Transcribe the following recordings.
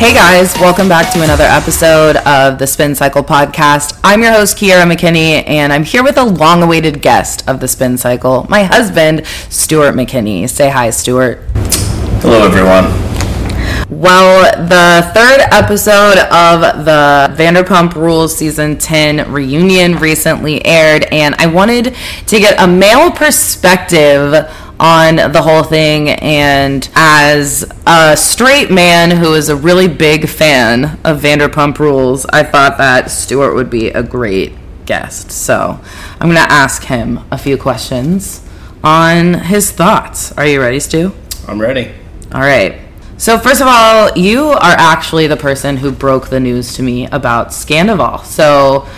Hey guys, welcome back to another episode of the Spin Cycle podcast. I'm your host, Kiara McKinney, and I'm here with a long awaited guest of the Spin Cycle, my husband, Stewart McKinney. Say hi, Stewart. Hello, everyone. Well, the third episode of the Vanderpump Rules season 10 reunion recently aired, and I wanted to get a male perspective on the whole thing. And as a straight man who is a really big fan of Vanderpump Rules, I thought that Stewart would be a great guest. So I'm going to ask him a few questions on his thoughts. Are you ready, Stu? I'm ready. All right. So first of all, you are actually the person who broke the news to me about Scandoval. So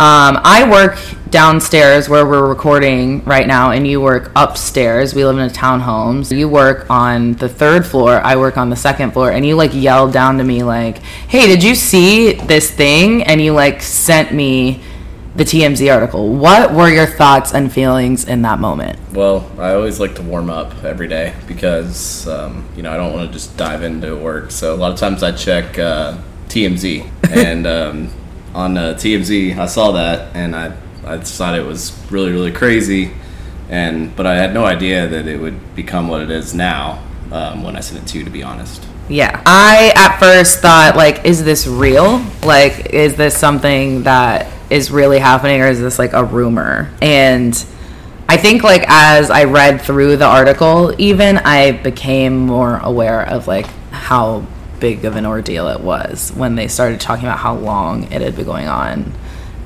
um, I work downstairs where we're recording right now, and you work upstairs. We live in a townhome. So You work on the third floor. I work on the second floor, and you like yelled down to me like, "Hey, did you see this thing?" And you like sent me the TMZ article. What were your thoughts and feelings in that moment? Well, I always like to warm up every day because um, you know I don't want to just dive into work. So a lot of times I check uh, TMZ, and um, on uh, TMZ I saw that, and I I thought it was really really crazy, and but I had no idea that it would become what it is now um, when I sent it to you. To be honest. Yeah. I at first thought like is this real? Like is this something that is really happening or is this like a rumor? And I think like as I read through the article even I became more aware of like how big of an ordeal it was when they started talking about how long it had been going on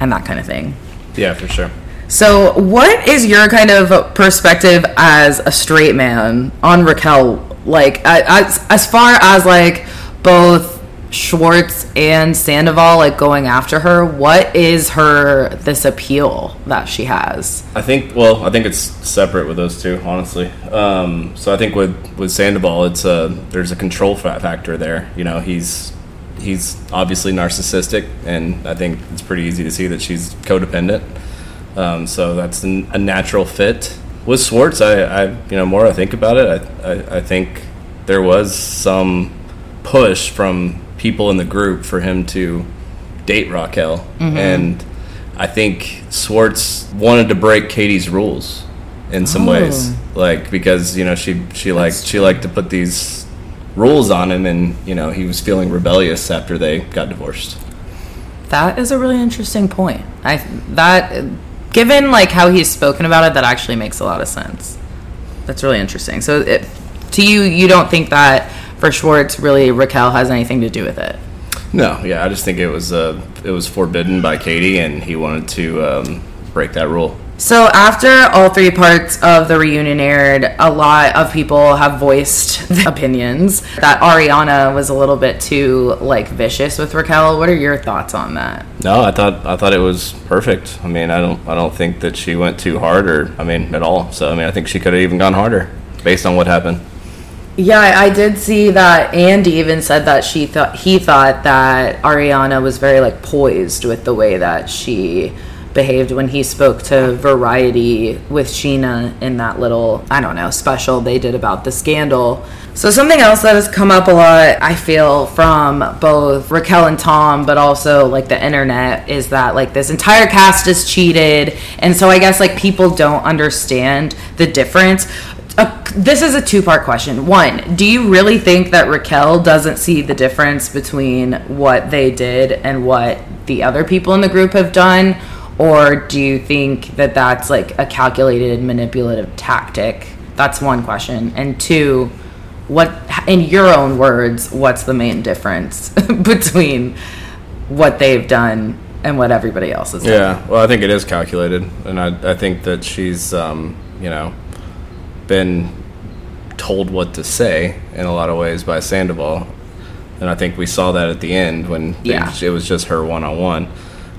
and that kind of thing. Yeah, for sure. So, what is your kind of perspective as a straight man on Raquel? Like, as as far as like both Schwartz and Sandoval like going after her, what is her this appeal that she has? I think well, I think it's separate with those two, honestly. Um, so I think with with Sandoval, it's a there's a control factor there. You know, he's he's obviously narcissistic, and I think it's pretty easy to see that she's codependent. Um, so that's an, a natural fit. With Schwartz, I, I you know more I think about it, I, I, I think there was some push from people in the group for him to date Raquel, mm-hmm. and I think Schwartz wanted to break Katie's rules in some oh. ways, like because you know she she liked she liked to put these rules on him, and you know he was feeling rebellious after they got divorced. That is a really interesting point. I that given like how he's spoken about it, that actually makes a lot of sense. That's really interesting. So, it, to you, you don't think that for Schwartz, really Raquel has anything to do with it? No, yeah, I just think it was uh, it was forbidden by Katie, and he wanted to um, break that rule. So after all three parts of the reunion aired, a lot of people have voiced opinions that Ariana was a little bit too like vicious with Raquel. What are your thoughts on that? No, I thought I thought it was perfect. I mean, I don't I don't think that she went too hard or I mean at all. So I mean, I think she could have even gone harder based on what happened. Yeah, I did see that Andy even said that she thought he thought that Ariana was very like poised with the way that she behaved when he spoke to Variety with Scheana in that little I don't know special they did about the scandal. So something else that has come up a lot, I feel, from both Raquel and Tom, but also like the internet, is that like this entire cast is cheated, and so I guess like people don't understand the difference this is a two part question. One, do you really think that Raquel doesn't see the difference between what they did and what the other people in the group have done? Or do you think that that's like a calculated manipulative tactic? That's one question. And two, what, in your own words, what's the main difference between what they've done and what everybody else has done? Yeah, well, I think it is calculated. And I, I think that she's, um, you know, been told what to say in a lot of ways by Sandoval, and I think we saw that at the end when yeah. they, it was just her one on one.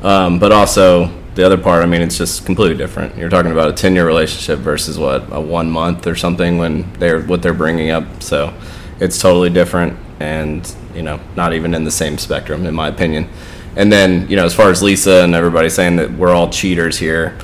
But also the other part, I mean, it's just completely different. You're talking about a ten year relationship versus what a one month or something when they're what they're bringing up. So it's totally different, and you know, not even in the same spectrum, in my opinion. And then you know, as far as Lisa and everybody saying that we're all cheaters here.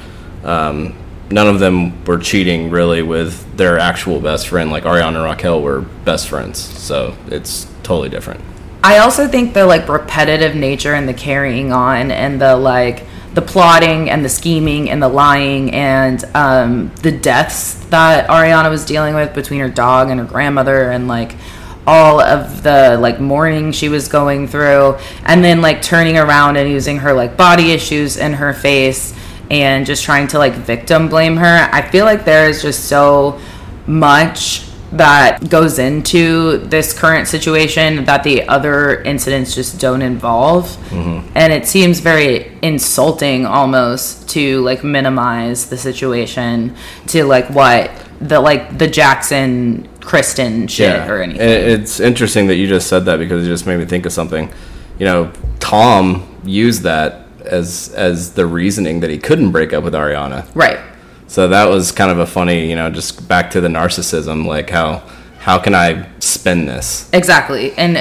Um, none of them were cheating really with their actual best friend. Like Ariana and Raquel were best friends, so it's totally different. I also think the like repetitive nature and the carrying on and the like the plotting and the scheming and the lying and um, the deaths that Ariana was dealing with between her dog and her grandmother and like all of the like mourning she was going through and then like turning around and using her like body issues in her face and just trying to like victim blame her. I feel like there is just so much that goes into this current situation that the other incidents just don't involve mm-hmm. and it seems very insulting almost to like minimize the situation to like what the like the Jax and kristen shit yeah. or anything it's interesting that you just said that because it just made me think of something you know tom used that as as the reasoning that he couldn't break up with ariana right so that was kind of a funny, you know, just back to the narcissism, like how how can I spin this? Exactly. And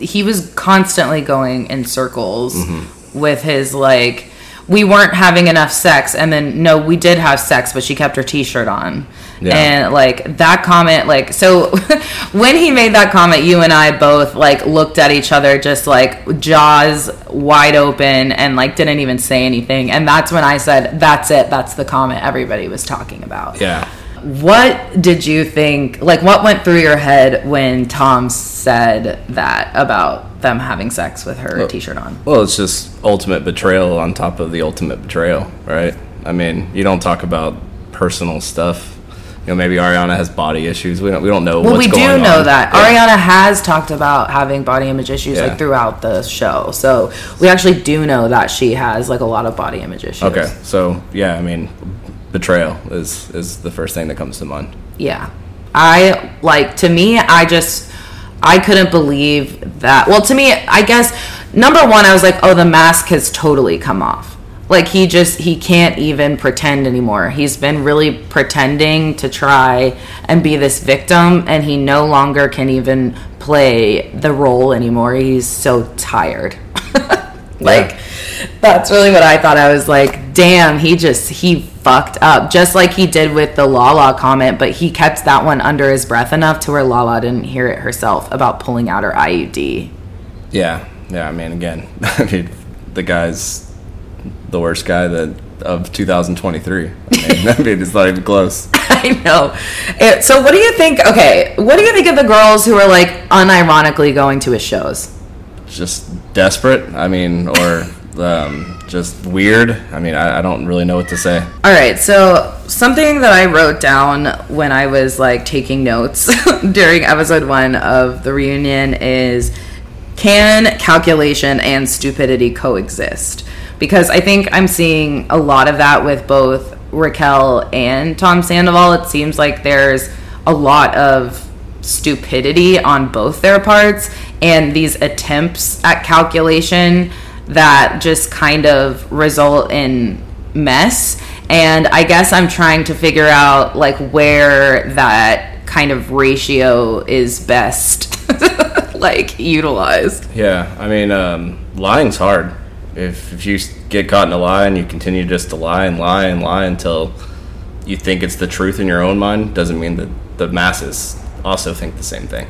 he was constantly going in circles mm-hmm. with his like we weren't having enough sex and then no we did have sex but she kept her t-shirt on. Yeah. and like that comment like so when he made that comment you and i both like looked at each other just like jaws wide open and like didn't even say anything. And that's when i said that's it. That's the comment everybody was talking about. Yeah. What did you think like what went through your head when tom said that about them having sex with her well, t-shirt on well it's just ultimate betrayal on top of the ultimate betrayal right i mean you don't talk about personal stuff you know maybe ariana has body issues we don't we don't know well we do know on. that yeah. ariana has talked about having body image issues yeah. like throughout the show so we actually do know that she has like a lot of body image issues okay so yeah i mean betrayal is is the first thing that comes to mind. Yeah. I like to me I just I couldn't believe that. Well, to me, I guess number 1 I was like, "Oh, the mask has totally come off." Like he just he can't even pretend anymore. He's been really pretending to try and be this victim and he no longer can even play the role anymore. He's so tired. like yeah. That's really what I thought. I was like, "Damn, he just he fucked up, just like he did with the Lala comment, but he kept that one under his breath enough to where Lala didn't hear it herself about pulling out her IUD. Yeah, yeah. I mean, again, I mean, the guy's the worst guy that of 2023. I mean, I mean it's not even close. I know. Eh, so, what do you think? Okay, what do you think of the girls who are like unironically going to his shows? Just desperate. I mean, or um, just weird. I mean, I, I, don't really know what to say. All right, so something that I wrote down when I was like taking notes during episode one of the reunion is can calculation and stupidity coexist? Because I think I'm seeing a lot of that with both Raquel and Tom Sandoval. It seems like there's a lot of stupidity on both their parts and these attempts at calculation that just kind of result in mess. And I guess I'm trying to figure out like where that kind of ratio is best like utilized. Yeah, I mean, um, lying's hard. If if you get caught in a lie and you continue just to lie and lie and lie until you think it's the truth in your own mind, doesn't mean that the masses also think the same thing.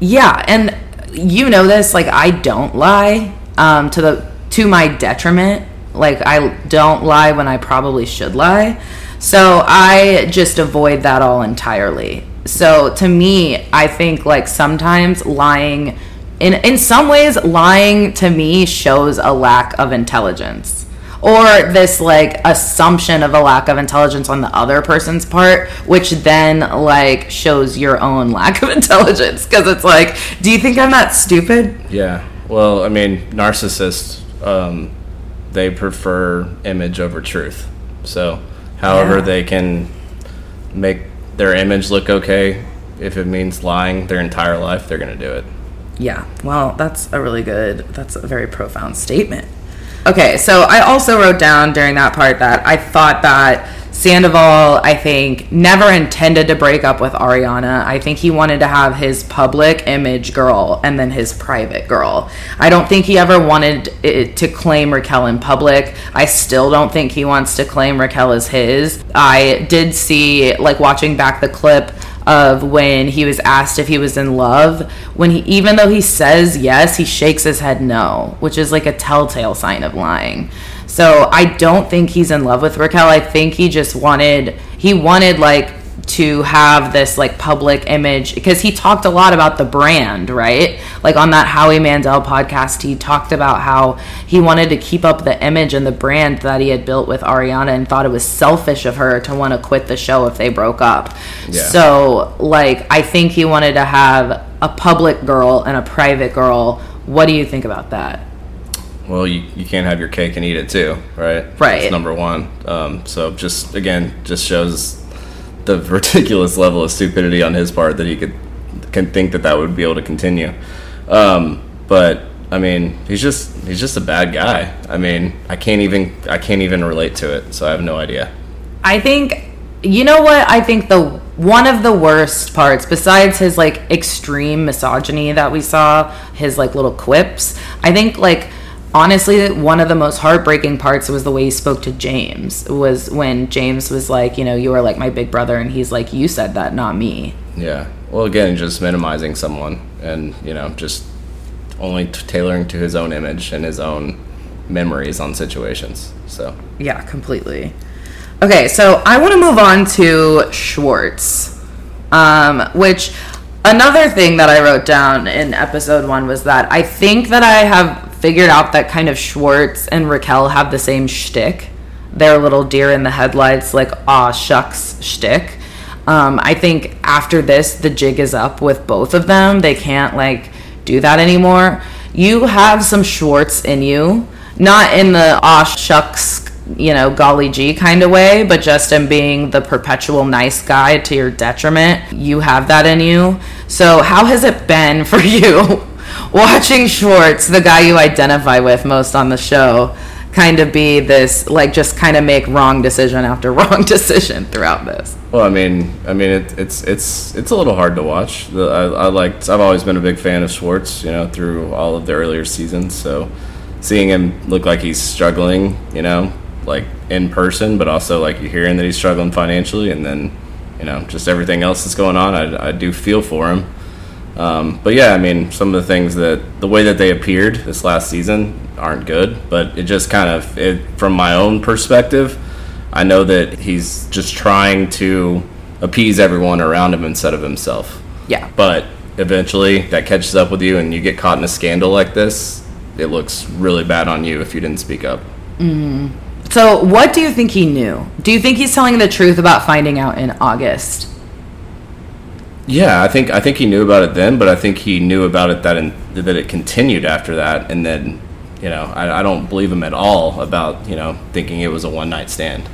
Yeah, and you know this. Like I don't lie um, to the to my detriment. Like I don't lie when I probably should lie. So I just avoid that all entirely. So to me, I think like sometimes lying in in some ways lying to me shows a lack of intelligence or this like assumption of a lack of intelligence on the other person's part which then like shows your own lack of intelligence because it's like do you think i'm that stupid yeah well, I mean, narcissists um, they prefer image over truth. So, however, yeah. they can make their image look okay, if it means lying their entire life, they're going to do it. Yeah. Well, that's a really good. That's a very profound statement. Okay, so I also wrote down during that part that I thought that Sandoval, I think, never intended to break up with Ariana. I think he wanted to have his public image girl and then his private girl. I don't think he ever wanted to claim Raquel in public. I still don't think he wants to claim Raquel as his. I did see, like, watching back the clip of when he was asked if he was in love. When he, even though he says yes, he shakes his head no, which is like a telltale sign of lying. So I don't think he's in love with Raquel. I think he just wanted, he wanted like to have this like public image because he talked a lot about the brand, right? Like on that Howie Mandel podcast, he talked about how he wanted to keep up the image and the brand that he had built with Ariana and thought it was selfish of her to want to quit the show if they broke up. Yeah. So, like, I think he wanted to have a public girl and a private girl. What do you think about that? Well, you, you can't have your cake and eat it too, right? Right. That's number one. Um, so just again, just shows the ridiculous level of stupidity on his part that he could can think that that would be able to continue. Um, but I mean, he's just he's just a bad guy. I mean, I can't even I can't even relate to it. So I have no idea. I think you know what I think the one of the worst parts besides his like extreme misogyny that we saw, his like little quips, I think like honestly one of the most heartbreaking parts was the way he spoke to James was when James was like, you know, you are like my big brother and he's like you said that, not me. Yeah. Well, again, just minimizing someone and you know just only t- tailoring to his own image and his own memories on situations. So Yeah, completely. Okay, so I want to move on to Schwartz, um, which another thing that I wrote down in episode one was that I think that I have figured out that kind of Schwartz and Raquel have the same shtick. Their little deer in the headlights, like aw shucks shtick. Um, I think after this, the jig is up with both of them. They can't like do that anymore. You have some Schwartz in you, not in the aw shucks, you know, golly gee kind of way, but just in being the perpetual nice guy to your detriment. You have that in you. So, how has it been for you watching Schwartz, the guy you identify with most on the show? Kind of be this, like, just kind of make wrong decision after wrong decision throughout this. Well, I mean, I mean, it, it's it's it's a little hard to watch. The, I, I liked. I've always been a big fan of Schwartz. You know, through all of the earlier seasons. So, seeing him look like he's struggling, you know, like in person, but also like you're hearing that he's struggling financially, and then, you know, just everything else that's going on. I, I do feel for him. Um, but yeah, I mean, some of the things that the way that they appeared this last season aren't good. But it just kind of, it, from my own perspective, I know that he's just trying to appease everyone around him instead of himself. Yeah. But eventually, that catches up with you, and you get caught in a scandal like this. It looks really bad on you if you didn't speak up. So, what do you think he knew? Do you think he's telling the truth about finding out in August? Yeah, I think I think he knew about it then, but I think he knew about it that in, that it continued after that, and then you know I, I don't believe him at all about you know thinking it was a one night stand.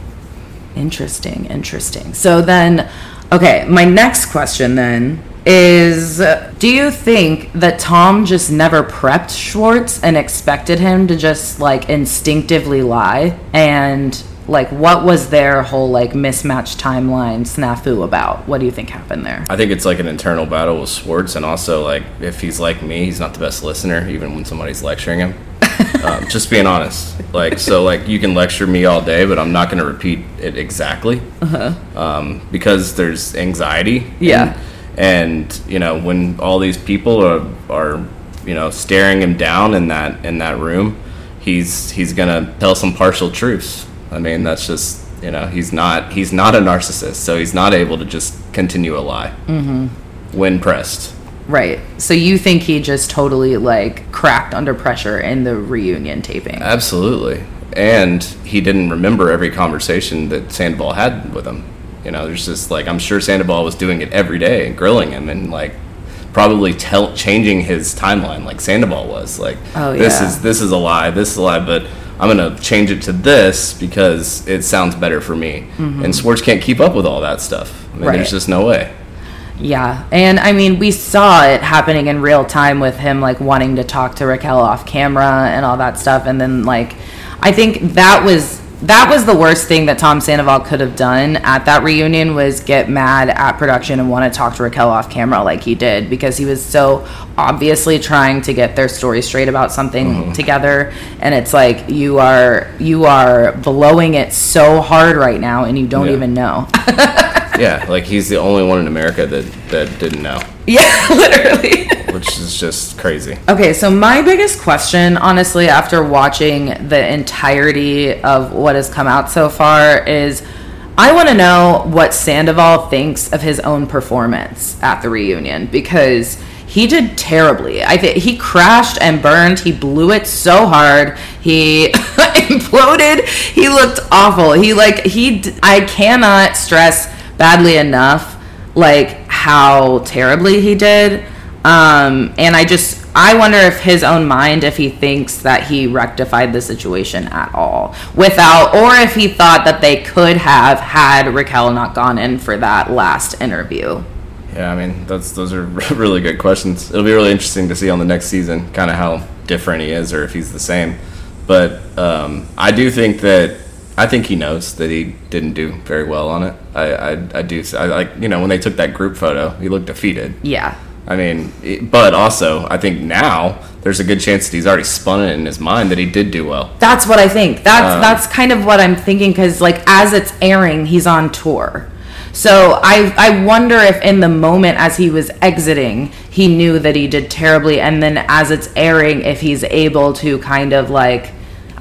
Interesting, interesting. So then, okay, my next question then is do you think that Tom just never prepped Schwartz and expected him to just like instinctively lie? And like what was their whole like mismatched timeline snafu about? What do you think happened there? I think it's like an internal battle with Schwartz, and also like if he's like me, he's not the best listener, even when somebody's lecturing him. um, just being honest, like so, like you can lecture me all day, but I'm not going to repeat it exactly um, because there's anxiety. Yeah. and, and you know when all these people are are you know staring him down in that in that room, he's he's gonna tell some partial truths. I mean, that's just you know he's not he's not a narcissist, so he's not able to just continue a lie mm-hmm. when pressed. Right. So you think he just totally like cracked under pressure in the reunion taping? Absolutely, and he didn't remember every conversation that Sandoval had with him. You know, there's just like I'm sure Sandoval was doing it every day and grilling him and like probably tell changing his timeline like Sandoval was like Oh, this is this is a lie this is a lie but I'm gonna change it to this because it sounds better for me and Schwartz can't keep up with all that stuff I mean, Mm-hmm. Right. there's just no way Yeah, and I mean, we saw it happening in real time with him like wanting to talk to Raquel off camera and all that stuff, and then like, I think that was that was the worst thing that Tom Sandoval could have done at that reunion was get mad at production and want to talk to Raquel off camera like he did because he was so obviously trying to get their story straight about something mm-hmm. together, and it's like you are you are blowing it so hard right now and you don't Yeah. even know. yeah, like he's the only one in America that that didn't know, yeah, literally. which is just crazy. Okay, so my biggest question, honestly, after watching the entirety of what has come out so far, is I want to know what Sandoval thinks of his own performance at the reunion because he did terribly. I think he crashed and burned. He blew it so hard. He imploded. He looked awful. He like he. d- I cannot stress badly enough like how terribly he did. Um, and I just I wonder if his own mind if he thinks that he rectified the situation at all without or if he thought that they could have had Raquel not gone in for that last interview. Yeah, I mean that's those are really good questions. It'll be really interesting to see on the next season, kind of how different he is or if he's the same. But um, I do think that I think he knows that he didn't do very well on it. I I, I do I like you know when they took that group photo, he looked defeated. Yeah. I mean, it- but also I think now there's a good chance that he's already spun it in his mind that he did do well. That's what I think. That's Um, that's kind of what I'm thinking because like as it's airing, he's on tour. So I I wonder if in the moment as he was exiting, he knew that he did terribly, and then as it's airing, if he's able to kind of like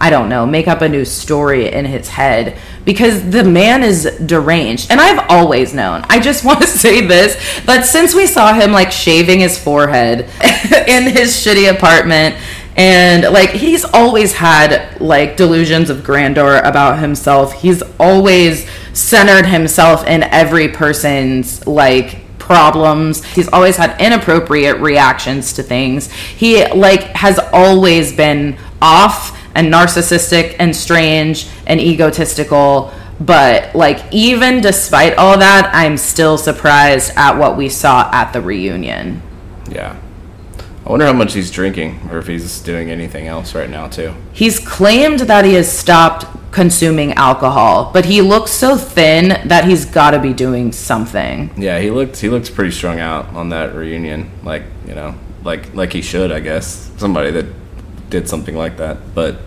I don't know, make up a new story in his head because the man is deranged. And I've always known. I just want to say this but since we saw him like shaving his forehead in his shitty apartment and like he's always had like delusions of grandeur about himself. He's always centered himself in every person's like problems. He's always had inappropriate reactions to things. He like has always been off and narcissistic and strange and egotistical. But like even despite all that, I'm still surprised at what we saw at the reunion. Yeah. I wonder how much he's drinking or if he's doing anything else right now too. He's claimed that he has stopped consuming alcohol, but he looks so thin that he's got to be doing something. Yeah, he looked he looks pretty strung out on that reunion. Like you know, like like he should, I guess. Somebody that did something like that, but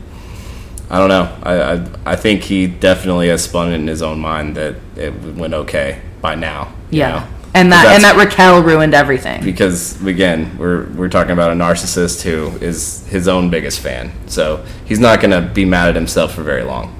I don't know. I I, I think he definitely has spun it in his own mind that it went okay by now. you Yeah. know? And that and that Raquel ruined everything. because again, we're we're talking about a narcissist who is his own biggest fan. So he's not gonna be mad at himself for very long.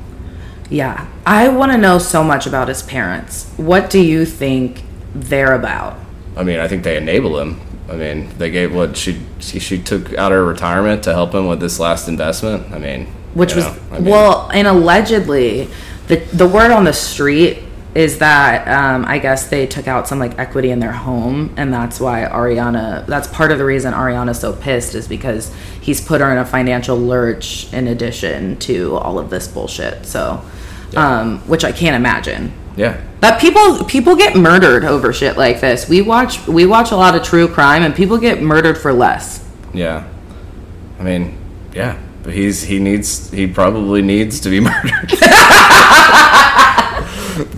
Yeah. I want to know so much about his parents. What do you think they're about? I mean, I think they enable him. I mean, they gave what she she, she took out her retirement to help him with this last investment. I mean, which you was know, I mean, well and allegedly the the word on the street is that um, I guess they took out some like equity in their home, and that's why Ariana. That's part of the reason Ariana's so pissed is because he's put her in a financial lurch in addition to all of this bullshit. So, um, which I can't imagine. yeah, That people people get murdered over shit like this. We watch we watch a lot of true crime, and people get murdered for less. yeah. I mean, yeah. But he's he needs he probably needs to be murdered.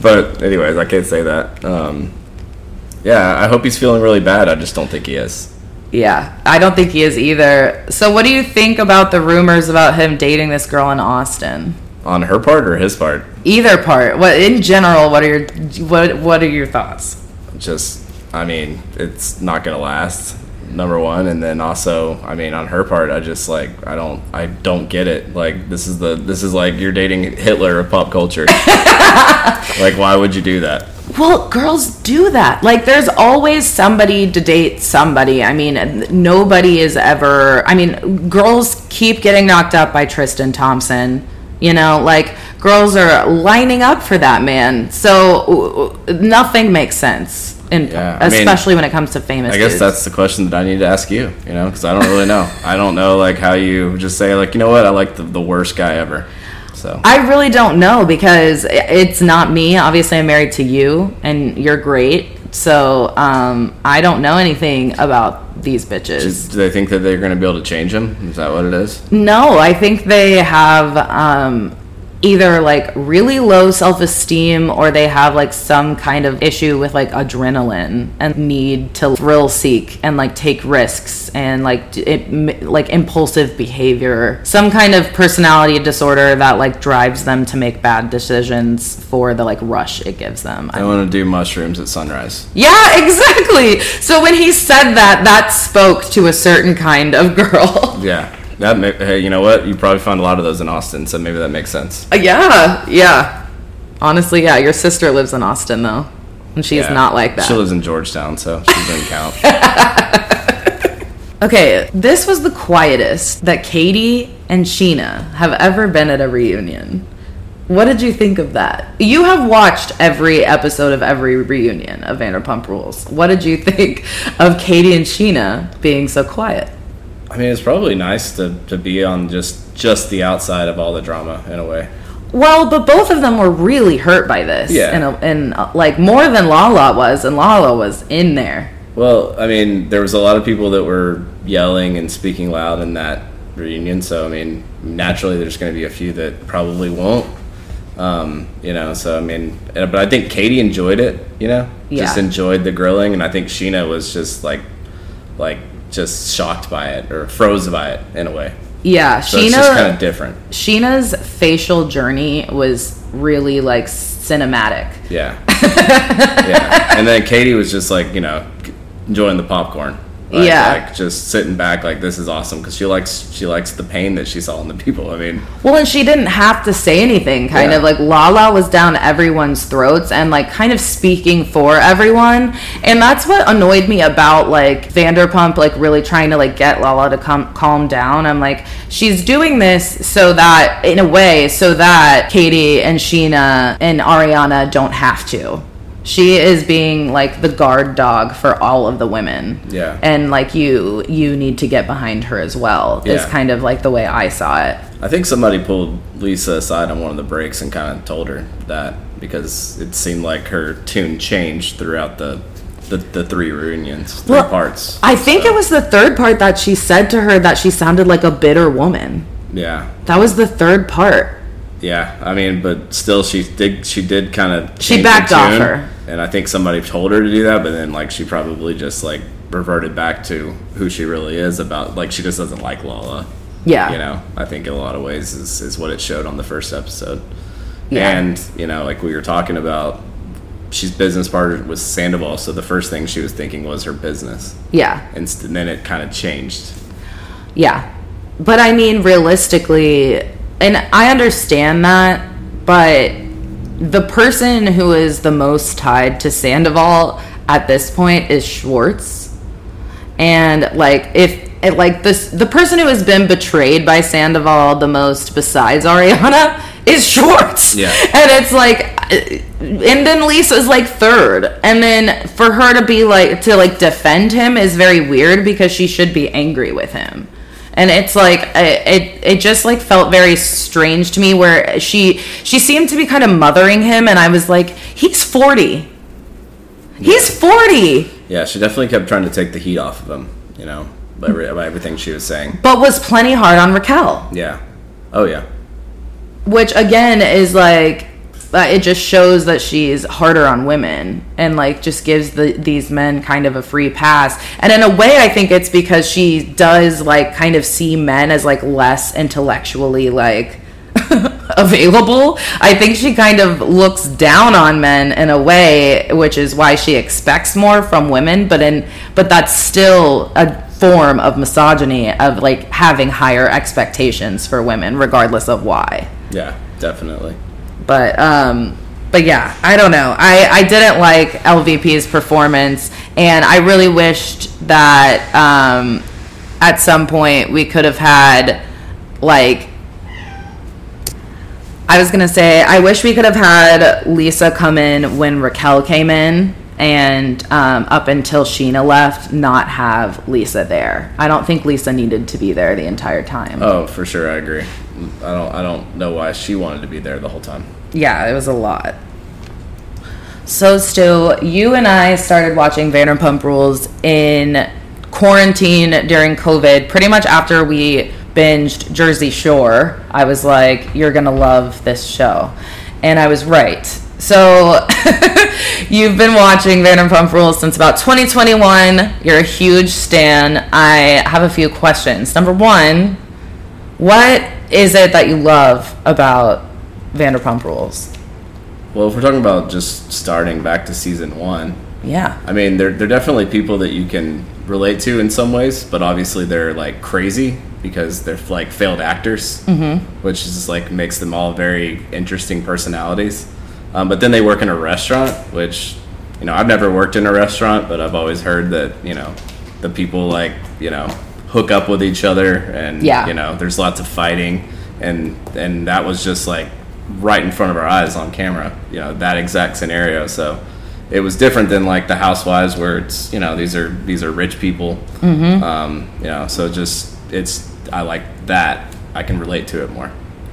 but anyways, I can't say that. Um, yeah, I hope he's feeling really bad. I just don't think he is. Yeah, I don't think he is either. So, what do you think about the rumors about him dating this girl in Austin? On her part or his part? Either part. What in general? What are your what What are your thoughts? just I mean, it's not gonna last. Number one, and then also, I mean, on her part, I just like I don't I don't get it. Like this is the this is like you're dating Hitler of pop culture. like why would you do that? Well, girls do that. Like, there's always somebody to date somebody. I mean, nobody is ever. I mean, girls keep getting knocked up by Tristan Thompson. You know, like girls are lining up for that man. So nothing makes sense, and Yeah, I mean, especially when it comes to famous. I guess dudes. that's the question that I need to ask you. You know, because I don't really know. I don't know like how you just say like you know what I like the, the worst guy ever. So I really don't know because it's not me. Obviously, I'm married to you, and you're great. So um, I don't know anything about these bitches. Do they think that they're going to be able to change him? Is that what it is? no, I think they have um, either like really low self-esteem or they have like some kind of issue with like adrenaline and need to thrill seek and like take risks and like it like impulsive behavior some kind of personality disorder that like drives them to make bad decisions for the like rush it gives them I want to do mushrooms at sunrise. yeah exactly so when he said that that spoke to a certain kind of girl Yeah. That may, hey, you know what? You probably find a lot of those in Austin, so maybe that makes sense. Uh, yeah yeah honestly yeah your sister lives in austin though and she's Yeah. not like that She lives in Georgetown, so she doesn't count. Okay, this was the quietest that Katie and Scheana have ever been at a reunion. What did you think of that? You have watched every episode of every reunion of Vanderpump Rules. What did you think of Katie and Scheana being so quiet? I mean, it's probably nice to, to be on just just the outside of all the drama in a way. Well, but both of them were really hurt by this. Yeah. And, and uh, like more than Lala was, and Lala was in there. Well, I mean, there was a lot of people that were yelling and speaking loud in that reunion, so I mean, naturally, there's going to be a few that probably won't. Um, you know, so I mean, uh, but I think Katie enjoyed it. You know, just enjoyed the grilling, and I think Scheana was just like, like, just shocked by it or froze by it in a way. Yeah, So it's just kind of different. Scheana's facial journey was really like cinematic. Yeah. yeah. And then Katie was just like, you know, enjoying the popcorn. Like, Yeah. Like just sitting back, like this is awesome because she likes she likes the pain that she saw in the people. I mean, Well, and she didn't have to say anything, kind Yeah. of like Lala was down everyone's throats and like kind of speaking for everyone. And that's what annoyed me about like Vanderpump, like really trying to like get Lala to come calm down. I'm like, she's doing this so that, in a way, so that Katie and Scheana and Ariana don't have to. She is being like the guard dog for all of the women. Yeah. And like you, you need to get behind her as well. Is kind of like the way I saw it. I think somebody pulled Lisa aside on one of the breaks and kind of told her that because it seemed like her tune changed throughout the the, the three reunions, three Well, parts. I think it was the third part that she said to her that she sounded like a bitter woman. Yeah. That was the third part. Yeah, I mean, but still, she did. She did kind of. She backed off her. And I think somebody told her to do that. But then, like, she probably just like reverted back to who she really is about. Like, she just doesn't like Lala. Yeah. You know, I think in a lot of ways is is what it showed on the first episode. Yeah. And you know, like we were talking about, she's business partner with Sandoval, so the first thing she was thinking was her business, Yeah. and, st- then it kind of changed. Yeah. But I mean, realistically, and I understand that, but the person who is the most tied to Sandoval at this point is Schwartz. And like if it, like this the person who has been betrayed by Sandoval the most besides Ariana is Schwartz. Yeah. And it's like and then Lisa's like third. And then for her to be like to like defend him is very weird because she should be angry with him. And it's like it, it just like felt very strange to me where she she seemed to be kind of mothering him and I was like he's 40. He's 40. Yeah, she definitely kept trying to take the heat off of him. You know, by, by everything she was saying. but was plenty hard on Raquel, Yeah. Oh yeah. which again is like uh, it just shows that she's harder on women and like just gives the these men kind of a free pass. And in a way, I think it's because she does like kind of see men as like less intellectually like available. I think she kind of looks down on men in a way, which is why she expects more from women. But in but that's still a form of misogyny of like having higher expectations for women, regardless of why. Yeah, definitely. But um but yeah, I don't know. I I didn't like LVP's performance and I really wished that um at some point we could have had like I was gonna say I wish we could have had Lisa come in when Raquel came in and um, up until Scheana left, not have Lisa there. I don't think Lisa needed to be there the entire time. Oh, for sure, I agree. I don't. I don't know why she wanted to be there the whole time. Yeah, it was a lot. So, Stu, you and I started watching Vanderpump Rules in quarantine during COVID, pretty much after we binged Jersey Shore, I was like, you're going to love this show. And I was right. So you've been watching Vanderpump Rules since about 2021. You're a huge stan. I have a few questions. Number one, what is it that you love about Vanderpump Rules? Well, if we're talking about just starting back to season one, Yeah. I mean, they're, they're definitely people that you can relate to in some ways, but obviously they're like crazy because they're like failed actors, mm-hmm. which is just like makes them all very interesting personalities. Um, but then they work in a restaurant, which, you know, I've never worked in a restaurant, but I've always heard that, you know, the people like, you know, hook up with each other and, Yeah. you know, there's lots of fighting. And, and that was just like right in front of our eyes on camera, you know, that exact scenario. So, it was different than like the housewives where it's you know these are these are rich people Mm-hmm. um, you know so just it's i like that i can relate to it more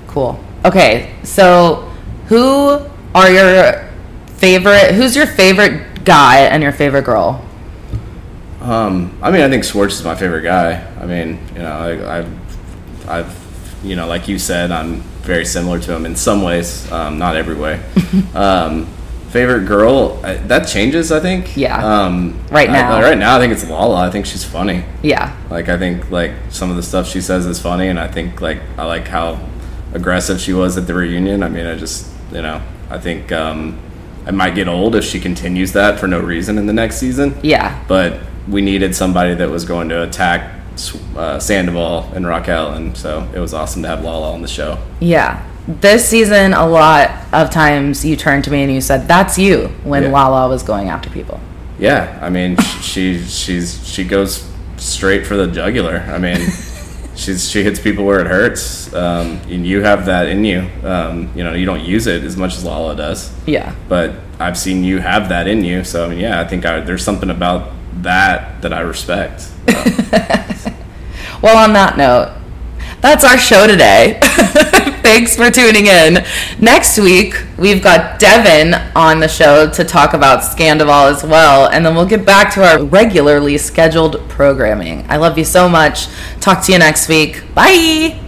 Cool. Okay, so who are your favorite? Who's your favorite guy and your favorite girl? um, i mean i think schwartz is my favorite guy i mean you know I, i've i've you know like you said i'm very similar to him in some ways um, not every way um, favorite girl I, that changes i think Yeah. um, Right I- now. right now i think it's lala i think she's funny Yeah. Like I think like some of the stuff she says is funny, and I think like I like how aggressive she was at the reunion. I mean, I just you know I think um, I might get old if she continues that for no reason in the next season. Yeah. But we needed somebody that was going to attack uh, Sandoval and Raquel, and so it was awesome to have Lala on the show. Yeah. This season, a lot of times you turned to me and you said, "That's you." When Yeah. Lala was going after people. Yeah, I mean, she she's she goes straight for the jugular. I mean, she's she hits people where it hurts. Um, and you have that in you. Um, you know, you don't use it as much as Lala does, Yeah. but I've seen you have that in you. So I mean, yeah, I think I, there's something about that that I respect. Um, Well, on that note, that's our show today. Thanks for tuning in. Next week, we've got Devin on the show to talk about Scandoval as well, and then we'll get back to our regularly scheduled programming. I love you so much. Talk to you next week. Bye.